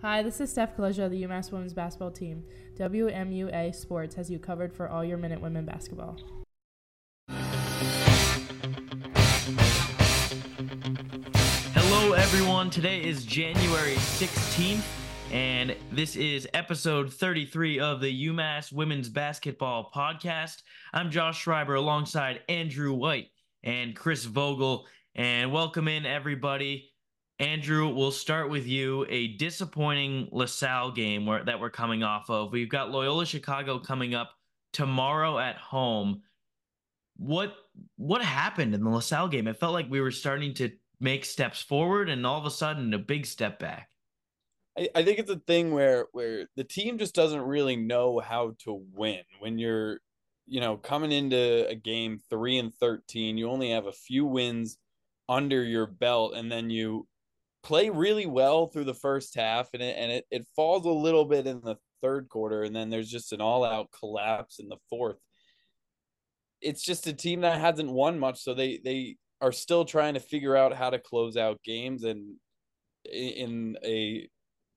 Hi, this is Steph Kaleja of the UMass women's basketball team. WMUA Sports has you covered for all your Minute Women basketball. Hello, everyone. Today is January 16th, and this is episode 33 of the UMass Women's Basketball Podcast. I'm Josh Schreiber alongside Andrew White and Chris Vogel, and welcome in everybody. Andrew, we'll start with you. A disappointing LaSalle game where, that we're coming off of. We've got Loyola Chicago coming up tomorrow at home. What what happened in the LaSalle game? It felt like we were starting to make steps forward, and all of a sudden, a big step back. I, I think it's a thing where where the team just doesn't really know how to win when you're you know coming into a game three and 13 you only have a few wins under your belt and then you play really well through the first half and it, and it, it falls a little bit in the third quarter and then there's just an all-out collapse in the fourth. It's just a team that hasn't won much so they they are still trying to figure out how to close out games and in a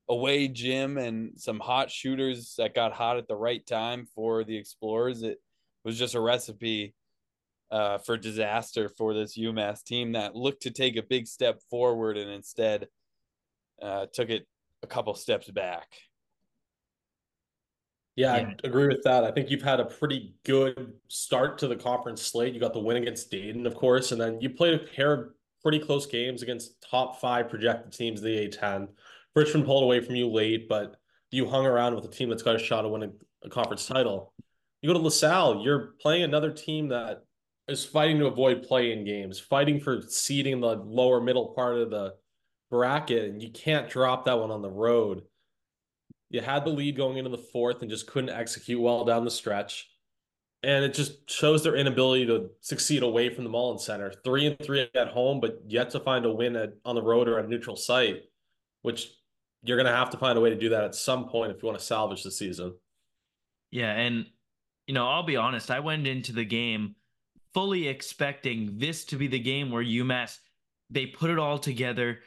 away gym and some hot shooters that got hot at the right time for the explorers. It was just a recipe uh, for disaster for this UMass team that looked to take a big step forward and instead uh, took it a couple steps back. Yeah, yeah, I agree with that. I think you've had a pretty good start to the conference slate. You got the win against Dayton, of course, and then you played a pair of pretty close games against top five projected teams of the A10. Richmond pulled away from you late, but you hung around with a team that's got a shot at winning a conference title. You go to LaSalle, you're playing another team that is fighting to avoid playing games, fighting for seeding the lower middle part of the bracket, and you can't drop that one on the road. You had the lead going into the fourth and just couldn't execute well down the stretch. And it just shows their inability to succeed away from the Mullins Center. Three and three at home, but yet to find a win at, on the road or a neutral site, which you're going to have to find a way to do that at some point if you want to salvage the season. Yeah. And, you know, I'll be honest, I went into the game fully expecting this to be the game where UMass they put it all together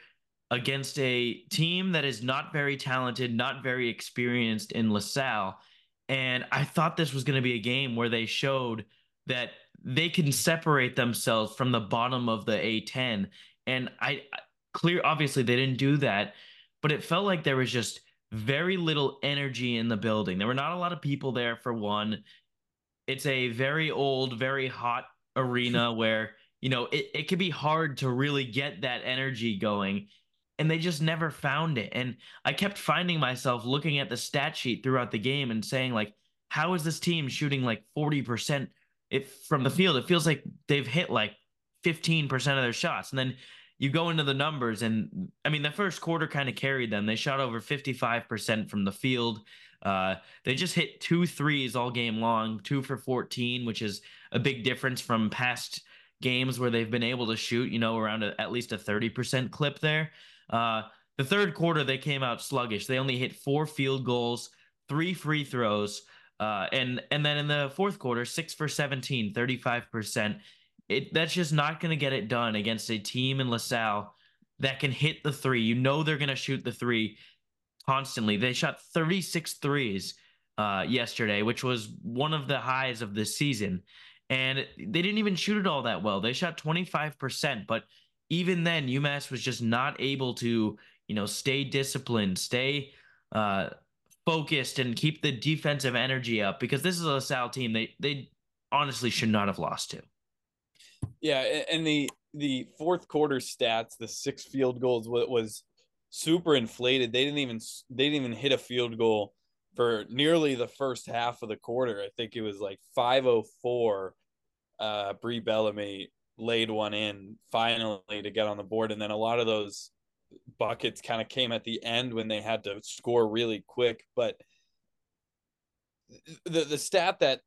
against a team that is not very talented, not very experienced in LaSalle. And I thought this was going to be a game where they showed that they can separate themselves from the bottom of the A10. And I clear obviously they didn't do that, but it felt like there was just very little energy in the building. There were not a lot of people there for one. It's a very old, very hot arena where you know it, it could be hard to really get that energy going and they just never found it. And i kept finding myself looking at the stat sheet throughout the game and saying like how is this team shooting like 40% if from the field? It feels like they've hit like 15% of their shots. And then you go into the numbers and i mean the first quarter kind of carried them they shot over 55% from the field uh, they just hit two threes all game long, two for 14, which is a big difference from past games where they've been able to shoot, you know, around a, at least a 30% clip there. Uh, the third quarter, they came out sluggish. They only hit four field goals, three free throws. Uh, and and then in the fourth quarter, six for 17, 35%. It that's just not going to get it done against a team in LaSalle that can hit the three. You know they're going to shoot the three constantly. They shot 36 threes uh, yesterday, which was one of the highs of this season. And they didn't even shoot it all that well. They shot 25%, but even then, UMass was just not able to, you know, stay disciplined, stay uh, focused, and keep the defensive energy up because this is a LaSalle team they they honestly should not have lost to. Yeah, and the the fourth quarter stats, the six field goals was super inflated. They didn't even they didn't even hit a field goal for nearly the first half of the quarter. I think it was like 504. Uh Bree Bellamy laid one in finally to get on the board. And then a lot of those buckets kind of came at the end when they had to score really quick. But the the stat that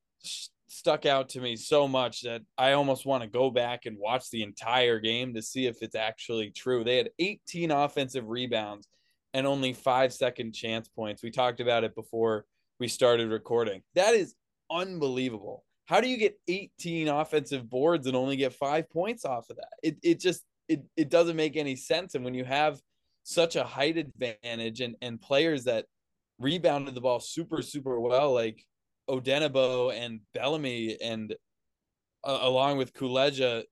stuck out to me so much that I almost want to go back and watch the entire game to see if it's actually true. They had 18 offensive rebounds and only five second chance points. We talked about it before we started recording. That is unbelievable. How do you get 18 offensive boards and only get five points off of that? It, it just it, it doesn't make any sense. And when you have such a height advantage and and players that rebounded the ball super super well like Odenigbo and Bellamy and uh, along with Kuleja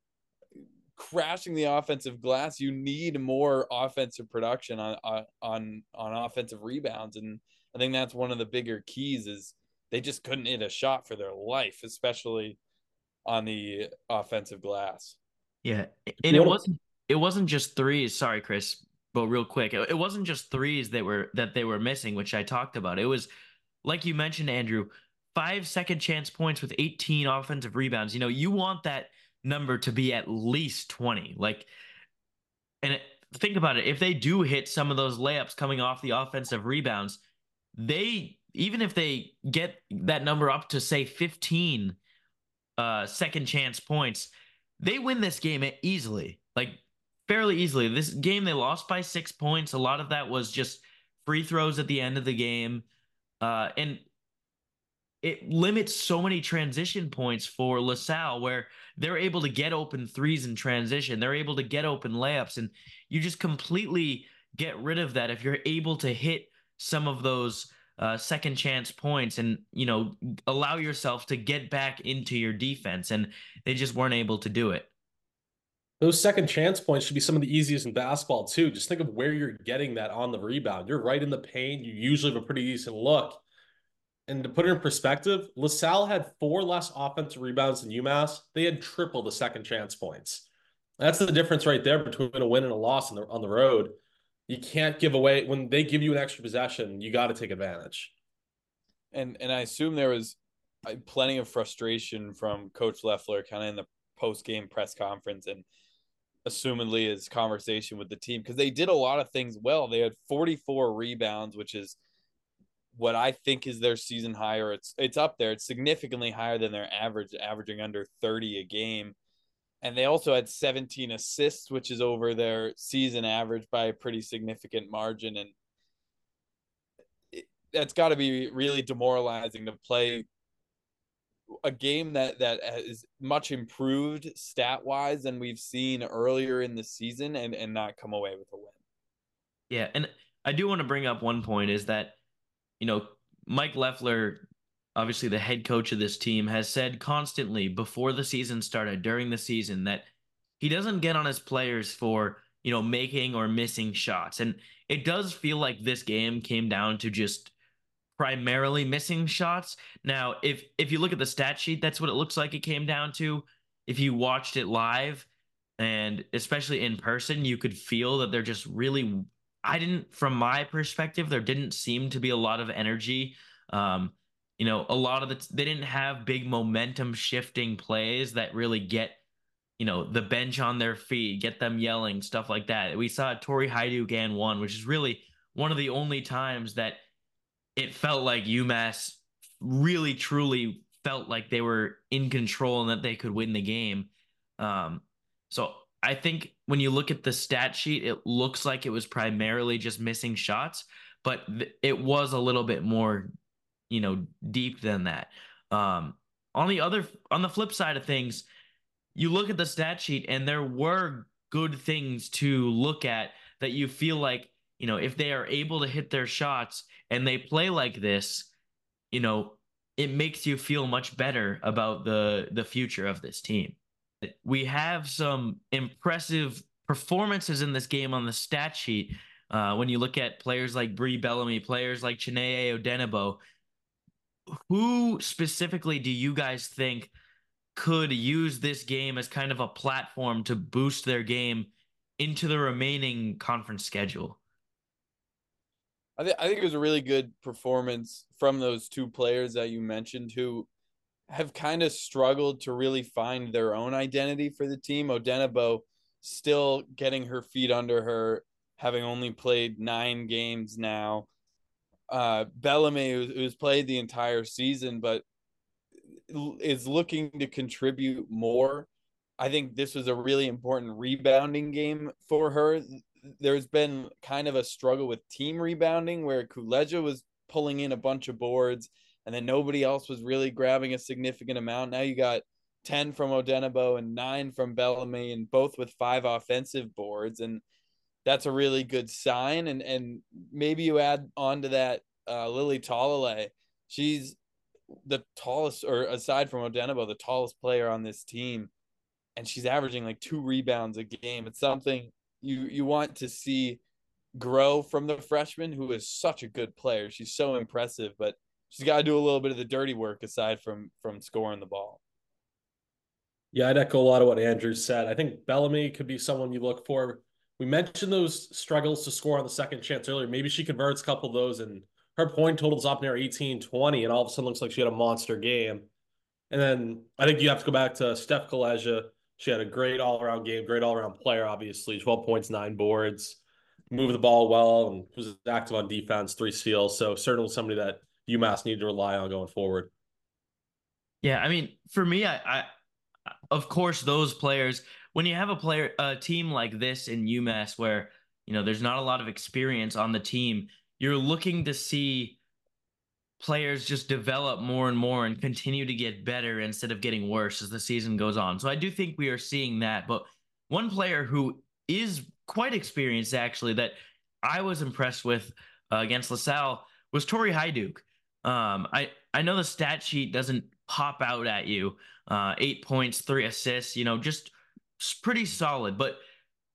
crashing the offensive glass you need more offensive production on on on offensive rebounds and I think that's one of the bigger keys is they just couldn't hit a shot for their life especially on the offensive glass. Yeah. And it wasn't it wasn't just threes, sorry Chris, but real quick. It wasn't just threes that were that they were missing, which I talked about. It was like you mentioned Andrew, 5 second chance points with 18 offensive rebounds. You know, you want that number to be at least 20. Like, and it, think about it. If they do hit some of those layups coming off the offensive rebounds, they, even if they get that number up to say 15 uh, second chance points, they win this game easily, like fairly easily. This game, they lost by six points. A lot of that was just free throws at the end of the game. Uh, and it limits so many transition points for LaSalle where they're able to get open threes in transition. They're able to get open layups. And you just completely get rid of that if you're able to hit some of those uh, second chance points and, you know, allow yourself to get back into your defense. And they just weren't able to do it. Those second chance points should be some of the easiest in basketball, too. Just think of where you're getting that on the rebound. You're right in the paint. You usually have a pretty decent look and to put it in perspective, LaSalle had four less offensive rebounds than UMass. They had triple the second chance points. That's the difference right there between a win and a loss on the on the road. You can't give away when they give you an extra possession. You got to take advantage. And and I assume there was uh, plenty of frustration from Coach Leffler kind of in the post game press conference, and assumedly his conversation with the team because they did a lot of things well. They had 44 rebounds, which is what I think is their season high, or it's it's up there. It's significantly higher than their average, averaging under 30 a game. And they also had 17 assists, which is over their season average by a pretty significant margin. And that's got to be really demoralizing to play a game that that is much improved stat wise than we've seen earlier in the season and and not come away with a win. Yeah, and I do want to bring up one point is that you know, Mike Leffler, obviously the head coach of this team, has said constantly before the season started, during the season, that he doesn't get on his players for, you know, making or missing shots. And it does feel like this game came down to just primarily missing shots. Now, if if you look at the stat sheet, that's what it looks like it came down to. If you watched it live and especially in person, you could feel that they're just really I didn't, from my perspective, there didn't seem to be a lot of energy. Um, you know, a lot of the they didn't have big momentum shifting plays that really get, you know, the bench on their feet, get them yelling, stuff like that. We saw Tori Hyduke and one, which is really one of the only times that it felt like UMass really truly felt like they were in control and that they could win the game. Um, so I think when you look at the stat sheet, it looks like it was primarily just missing shots, but th- it was a little bit more, you know, deep than that. Um, on the other, on the flip side of things, you look at the stat sheet and there were good things to look at that you feel like, you know, if they are able to hit their shots and they play like this, you know, it makes you feel much better about the the future of this team we have some impressive performances in this game on the stat sheet. Uh, when you look at players like Brie Bellamy, players like Chineye Odenigbo, who specifically do you guys think could use this game as kind of a platform to boost their game into the remaining conference schedule? I, th- I think it was a really good performance from those two players that you mentioned who have kind of struggled to really find their own identity for the team. Odenigbo still getting her feet under her, having only played nine games now. Uh, Bellamy, who's played the entire season, but is looking to contribute more. I think this was a really important rebounding game for her. There's been kind of a struggle with team rebounding where Kuleja was pulling in a bunch of boards and then nobody else was really grabbing a significant amount. Now you got 10 from Odenigbo and nine from Bellamy, and both with five offensive boards. And that's a really good sign. And and maybe you add on to that uh, Lily Talalay. She's the tallest, or aside from Odenigbo, the tallest player on this team, and she's averaging like two rebounds a game. It's something you you want to see grow from the freshman who is such a good player. She's so impressive, but she's got to do a little bit of the dirty work aside from from scoring the ball. Yeah, I'd echo a lot of what Andrew said. I think Bellamy could be someone you look for. We mentioned those struggles to score on the second chance earlier. Maybe she converts a couple of those and her point total's up near 18, 20, and all of a sudden looks like she had a monster game. And then I think you have to go back to Steph Kaleja. She had a great all around game, great all around player, obviously. 12 points, nine boards, moved the ball well, and was active on defense, three steals. So certainly somebody that UMass need to rely on going forward. Yeah, I mean, for me, I, I of course, those players, when you have a player, a team like this in UMass where, you know, there's not a lot of experience on the team, you're looking to see players just develop more and more and continue to get better instead of getting worse as the season goes on. So I do think we are seeing that. But one player who is quite experienced, actually, that I was impressed with uh, against LaSalle was Tori Hyduke. Um, I, I know the stat sheet doesn't pop out at you, uh, eight points, three assists, you know, just pretty solid. But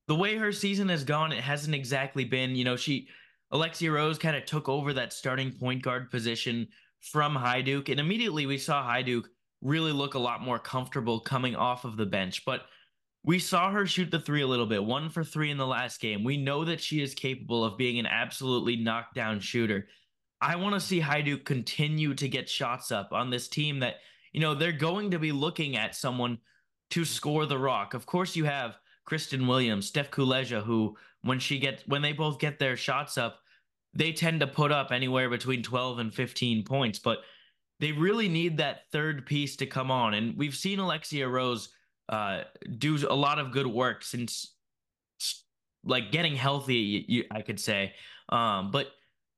the way her season has gone, it hasn't exactly been, you know, she, Alexia Rose kind of took over that starting point guard position from Hyduke. And immediately we saw Hyduke really look a lot more comfortable coming off of the bench. But we saw her shoot the three a little bit, one for three in the last game. We know that she is capable of being an absolutely knockdown shooter. I want to see Hyduke continue to get shots up on this team that you know, they're going to be looking at someone to score the rock. Of course, you have Kristen Williams, Steph Kuleja, who when she gets when they both get their shots up, they tend to put up anywhere between 12 and 15 points. But they really need that third piece to come on. And we've seen Alexia Rose uh, do a lot of good work since like getting healthy, you, I could say. Um, but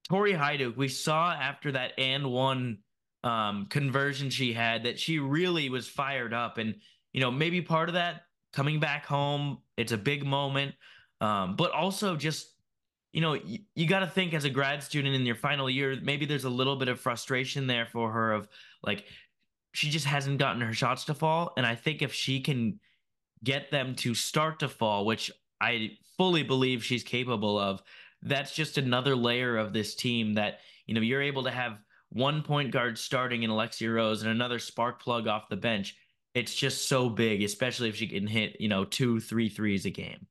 Tori Hyduke, we saw after that and one um, conversion she had that she really was fired up. And, you know, maybe part of that coming back home, it's a big moment. Um, but also just, you know, you got to think as a grad student in your final year, maybe there's a little bit of frustration there for her of like, she just hasn't gotten her shots to fall. And I think if she can get them to start to fall, which I fully believe she's capable of, that's just another layer of this team that, you know, you're able to have one point guard starting in Alexia Rose and another spark plug off the bench, it's just so big, especially if she can hit, you know, two, three threes a game.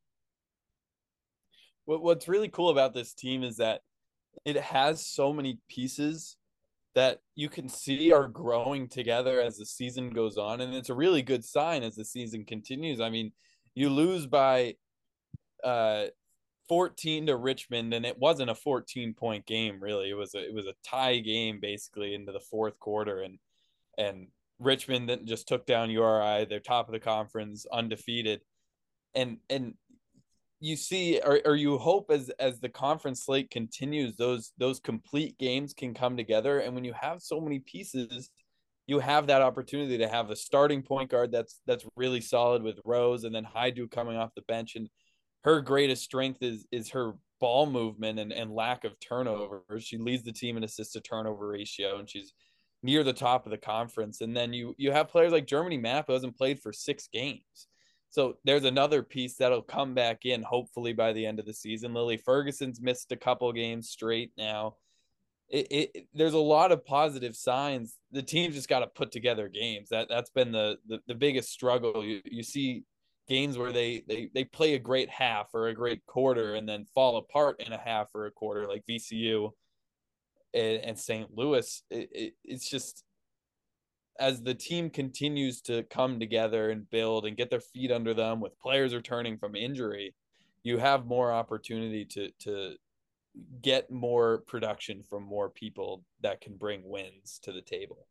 what's really cool about this team is that it has so many pieces that you can see are growing together as the season goes on. And it's a really good sign as the season continues. I mean, you lose by uh 14 to Richmond, and it wasn't a 14 point game really. It was a it was a tie game basically into the fourth quarter, and and Richmond then just took down URI. They're top of the conference, undefeated, and and you see or, or you hope as as the conference slate continues, those those complete games can come together. And when you have so many pieces, you have that opportunity to have a starting point guard that's that's really solid with Rose, and then Hyduke coming off the bench and her greatest strength is is her ball movement and, and lack of turnovers. She leads the team in assist to turnover ratio, and she's near the top of the conference. And then you you have players like Germany Mapp who hasn't played for six games. So there's another piece that'll come back in hopefully by the end of the season. Lily Ferguson's missed a couple games straight now. It, it there's a lot of positive signs. The team's just got to put together games. That that's been the, the the biggest struggle. You you see games where they they they play a great half or a great quarter and then fall apart in a half or a quarter like VCU and, and St. Louis. It, it, it's just as the team continues to come together and build and get their feet under them with players returning from injury, you have more opportunity to to get more production from more people that can bring wins to the table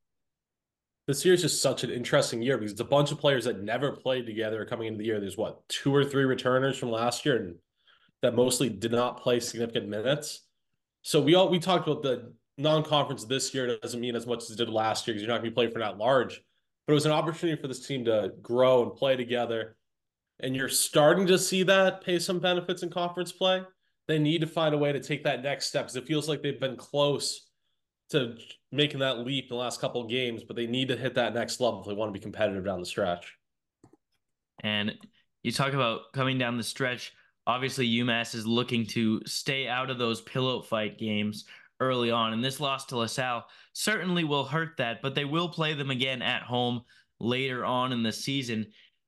this year is just such an interesting year because it's a bunch of players that never played together coming into the year. There's what two or three returners from last year and that mostly did not play significant minutes. So we all we talked about the non-conference this year doesn't mean as much as it did last year because you're not going to be playing for that large. But it was an opportunity for this team to grow and play together. and you're starting to see that pay some benefits in conference play. They need to find a way to take that next step because it feels like they've been close to making that leap in the last couple of games, but they need to hit that next level if they want to be competitive down the stretch. And you talk about coming down the stretch. Obviously, UMass is looking to stay out of those pillow fight games early on, and this loss to LaSalle certainly will hurt that. But they will play them again at home later on in the season.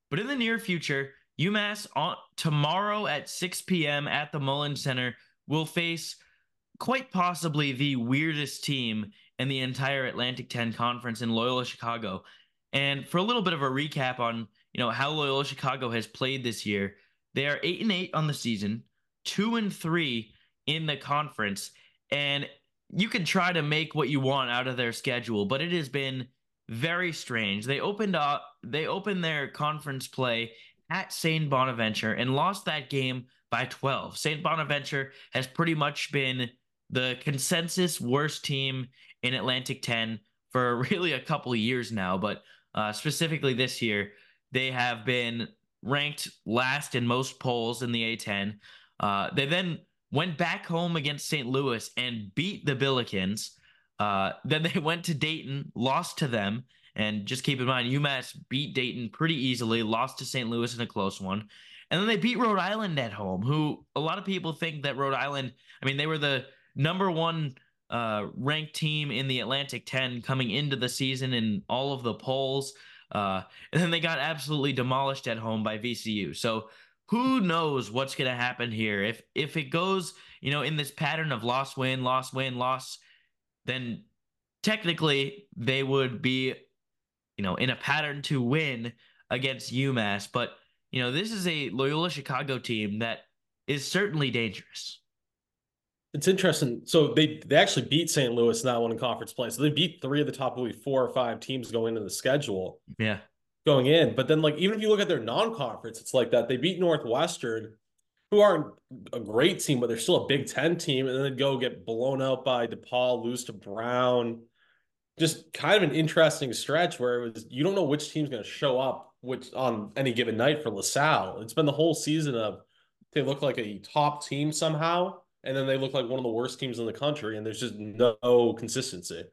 But in the near future, UMass on tomorrow at 6 p.m. at the Mullins Center will face quite possibly the weirdest team in the entire Atlantic 10 conference in Loyola Chicago. And for a little bit of a recap on, you know, how Loyola Chicago has played this year, they are 8 and 8 on the season, 2 and 3 in the conference, and you can try to make what you want out of their schedule, but it has been very strange. They opened up they opened their conference play at St. Bonaventure and lost that game by 12. St. Bonaventure has pretty much been the consensus worst team in Atlantic 10 for really a couple of years now, but uh, specifically this year, they have been ranked last in most polls in the A10. Uh, they then went back home against St. Louis and beat the Billikens. Uh, then they went to Dayton, lost to them, and just keep in mind, UMass beat Dayton pretty easily, lost to St. Louis in a close one. And then they beat Rhode Island at home, who a lot of people think that Rhode Island, I mean, they were the number one uh, ranked team in the Atlantic 10 coming into the season in all of the polls. Uh, and then they got absolutely demolished at home by VCU. So who knows what's going to happen here? If if it goes, you know, in this pattern of loss win, loss win, loss, then technically they would be you know, in a pattern to win against UMass. But, you know, this is a Loyola Chicago team that is certainly dangerous. It's interesting. So they they actually beat St. Louis in that one in conference play. So they beat three of the top maybe four or five teams going into the schedule. Yeah. Going in. But then like even if you look at their non-conference, it's like that. They beat Northwestern, who aren't a great team, but they're still a Big Ten team, and then they go get blown out by DePaul, lose to Brown just kind of an interesting stretch where it was you don't know which team's going to show up which on any given night for LaSalle. It's been the whole season of they look like a top team somehow, and then they look like one of the worst teams in the country, and there's just no consistency.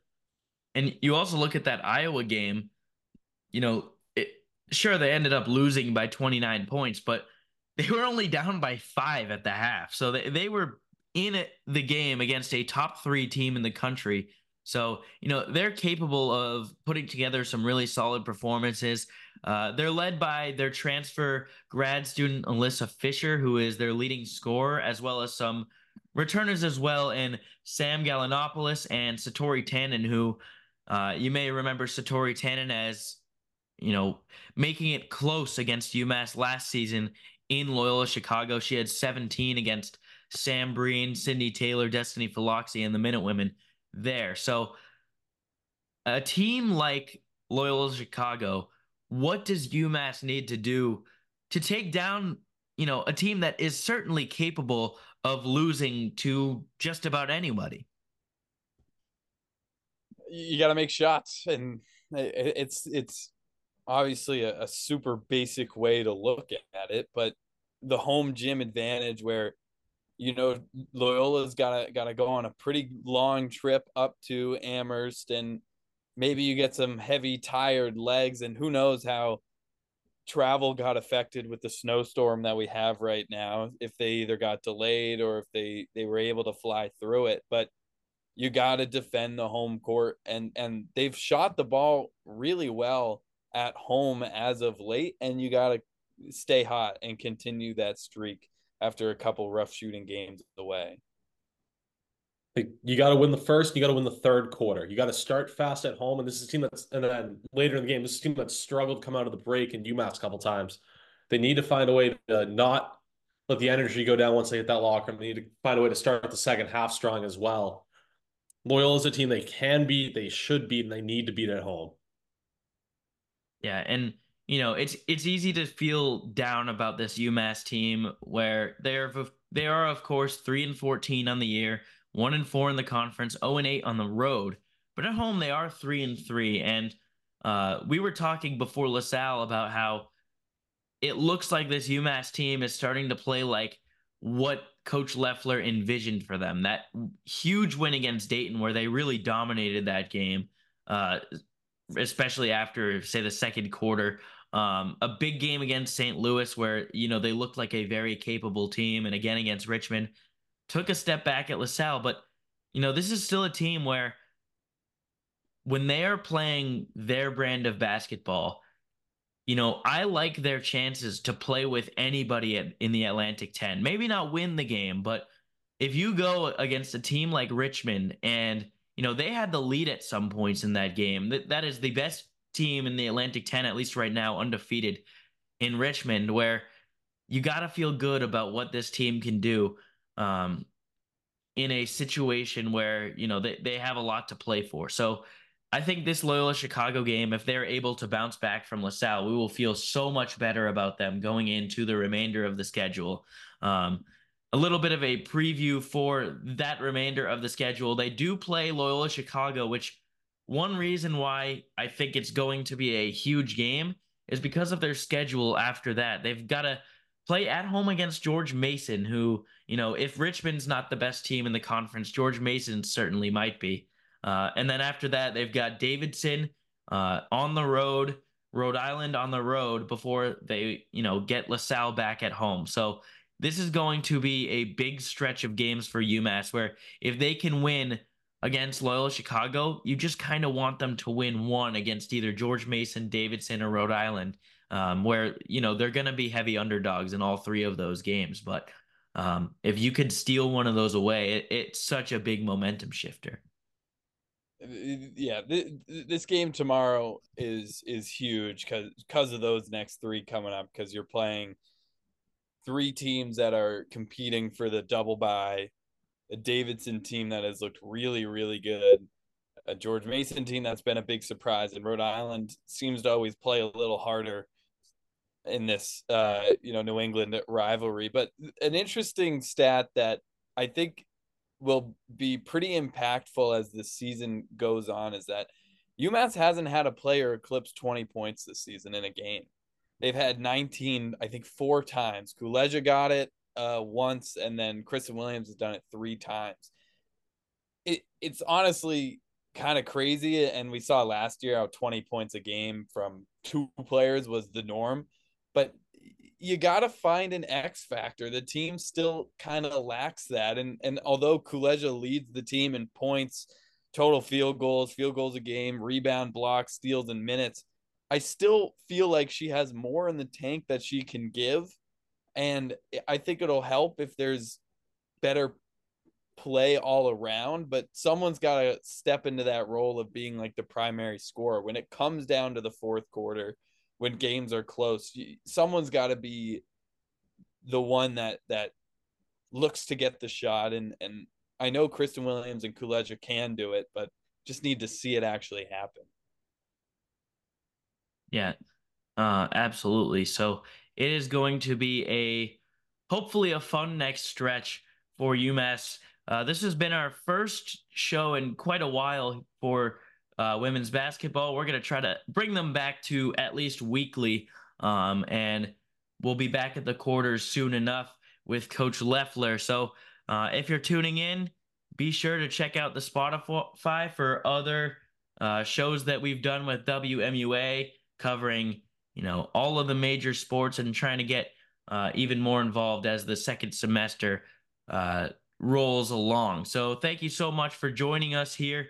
And you also look at that Iowa game, you know, it, sure they ended up losing by 29 points, but they were only down by five at the half. So they, they were in it, the game against a top three team in the country so, you know, they're capable of putting together some really solid performances. Uh, they're led by their transfer grad student, Alyssa Fisher, who is their leading scorer, as well as some returners as well in Sam Galanopoulos and Satori Tannen, who uh, you may remember Satori Tannen as, you know, making it close against UMass last season in Loyola Chicago. She had 17 against Sam Breen, Sydney Taylor, Destiney Philoxy, and the Minute Women there. So a team like Loyola Chicago, what does UMass need to do to take down, you know, a team that is certainly capable of losing to just about anybody? You got to make shots, and it's it's obviously a, a super basic way to look at it, but the home gym advantage where you know Loyola's got to got to go on a pretty long trip up to Amherst and maybe you get some heavy tired legs and who knows how travel got affected with the snowstorm that we have right now if they either got delayed or if they they were able to fly through it but you got to defend the home court and and they've shot the ball really well at home as of late and you got to stay hot and continue that streak after a couple rough shooting games away. You got to win the first. You got to win the third quarter. You got to start fast at home. And this is a team that's, and then later in the game, this is a team that struggled come out of the break in UMass a couple times. They need to find a way to not let the energy go down once they hit that locker. room. They need to find a way to start the second half strong as well. Loyal is a team they can beat, they should beat, and they need to beat at home. Yeah, and you know, it's it's easy to feel down about this UMass team where they're they are of course three and fourteen on the year, one and four in the conference, zero oh and eight on the road. But at home they are three and three, and uh, we were talking before LaSalle about how it looks like this UMass team is starting to play like what Coach Leffler envisioned for them. That huge win against Dayton, where they really dominated that game, uh, especially after, say, the second quarter. Um, a big game against St. Louis, where you know they looked like a very capable team, and again against Richmond, took a step back at LaSalle. But you know this is still a team where when they are playing their brand of basketball, you know, I like their chances to play with anybody at, in the Atlantic 10. Maybe not win the game, but if you go against a team like Richmond and, you know, they had the lead at some points in that game, that, that is the best team in the Atlantic 10, at least right now, undefeated in Richmond, where you got to feel good about what this team can do um, in a situation where, you know, they, they have a lot to play for. So, I think this Loyola Chicago game, if they're able to bounce back from LaSalle, we will feel so much better about them going into the remainder of the schedule. Um, a little bit of a preview for that remainder of the schedule. They do play Loyola Chicago, which one reason why I think it's going to be a huge game is because of their schedule after that. They've got to play at home against George Mason, who, you know, if Richmond's not the best team in the conference, George Mason certainly might be. Uh, and then after that, they've got Davidson uh, on the road, Rhode Island on the road before they, you know, get LaSalle back at home. So this is going to be a big stretch of games for UMass where if they can win against Loyola Chicago, you just kind of want them to win one against either George Mason, Davidson, or Rhode Island, um, where, you know, they're going to be heavy underdogs in all three of those games. But um, if you could steal one of those away, it, it's such a big momentum shifter yeah this game tomorrow is is huge because because of those next three coming up because you're playing three teams that are competing for the double bye a davidson team that has looked really really good a george mason team that's been a big surprise and rhode island seems to always play a little harder in this uh you know new england rivalry but an interesting stat that i think will be pretty impactful as the season goes on is that UMass hasn't had a player eclipse 20 points this season in a game. They've had 19, I think, four times. Kuleja got it uh, once, and then Kristen Williams has done it three times. It it's honestly kind of crazy, and we saw last year how 20 points a game from two players was the norm. But you got to find an X factor. The team still kind of lacks that. And and although Kuleja leads the team in points, total field goals, field goals a game, rebound, blocks, steals, and minutes, I still feel like she has more in the tank that she can give. And I think it'll help if there's better play all around, but someone's got to step into that role of being like the primary scorer when it comes down to the fourth quarter when games are close. Someone's got to be the one that that looks to get the shot and and I know Kristen Williams and Kuleja can do it, but just need to see it actually happen. Yeah. Uh absolutely. So it is going to be a hopefully a fun next stretch for UMass. Uh, this has been our first show in quite a while for uh, women's basketball. We're going to try to bring them back to at least weekly. Um, and we'll be back at the quarters soon enough with Coach Leffler. So uh, if you're tuning in, be sure to check out the Spotify for other uh, shows that we've done with WMUA covering, you know, all of the major sports and trying to get uh, even more involved as the second semester uh, rolls along. So thank you so much for joining us here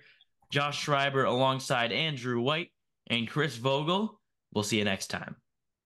Josh Schreiber alongside Andrew White and Chris Vogel. We'll see you next time.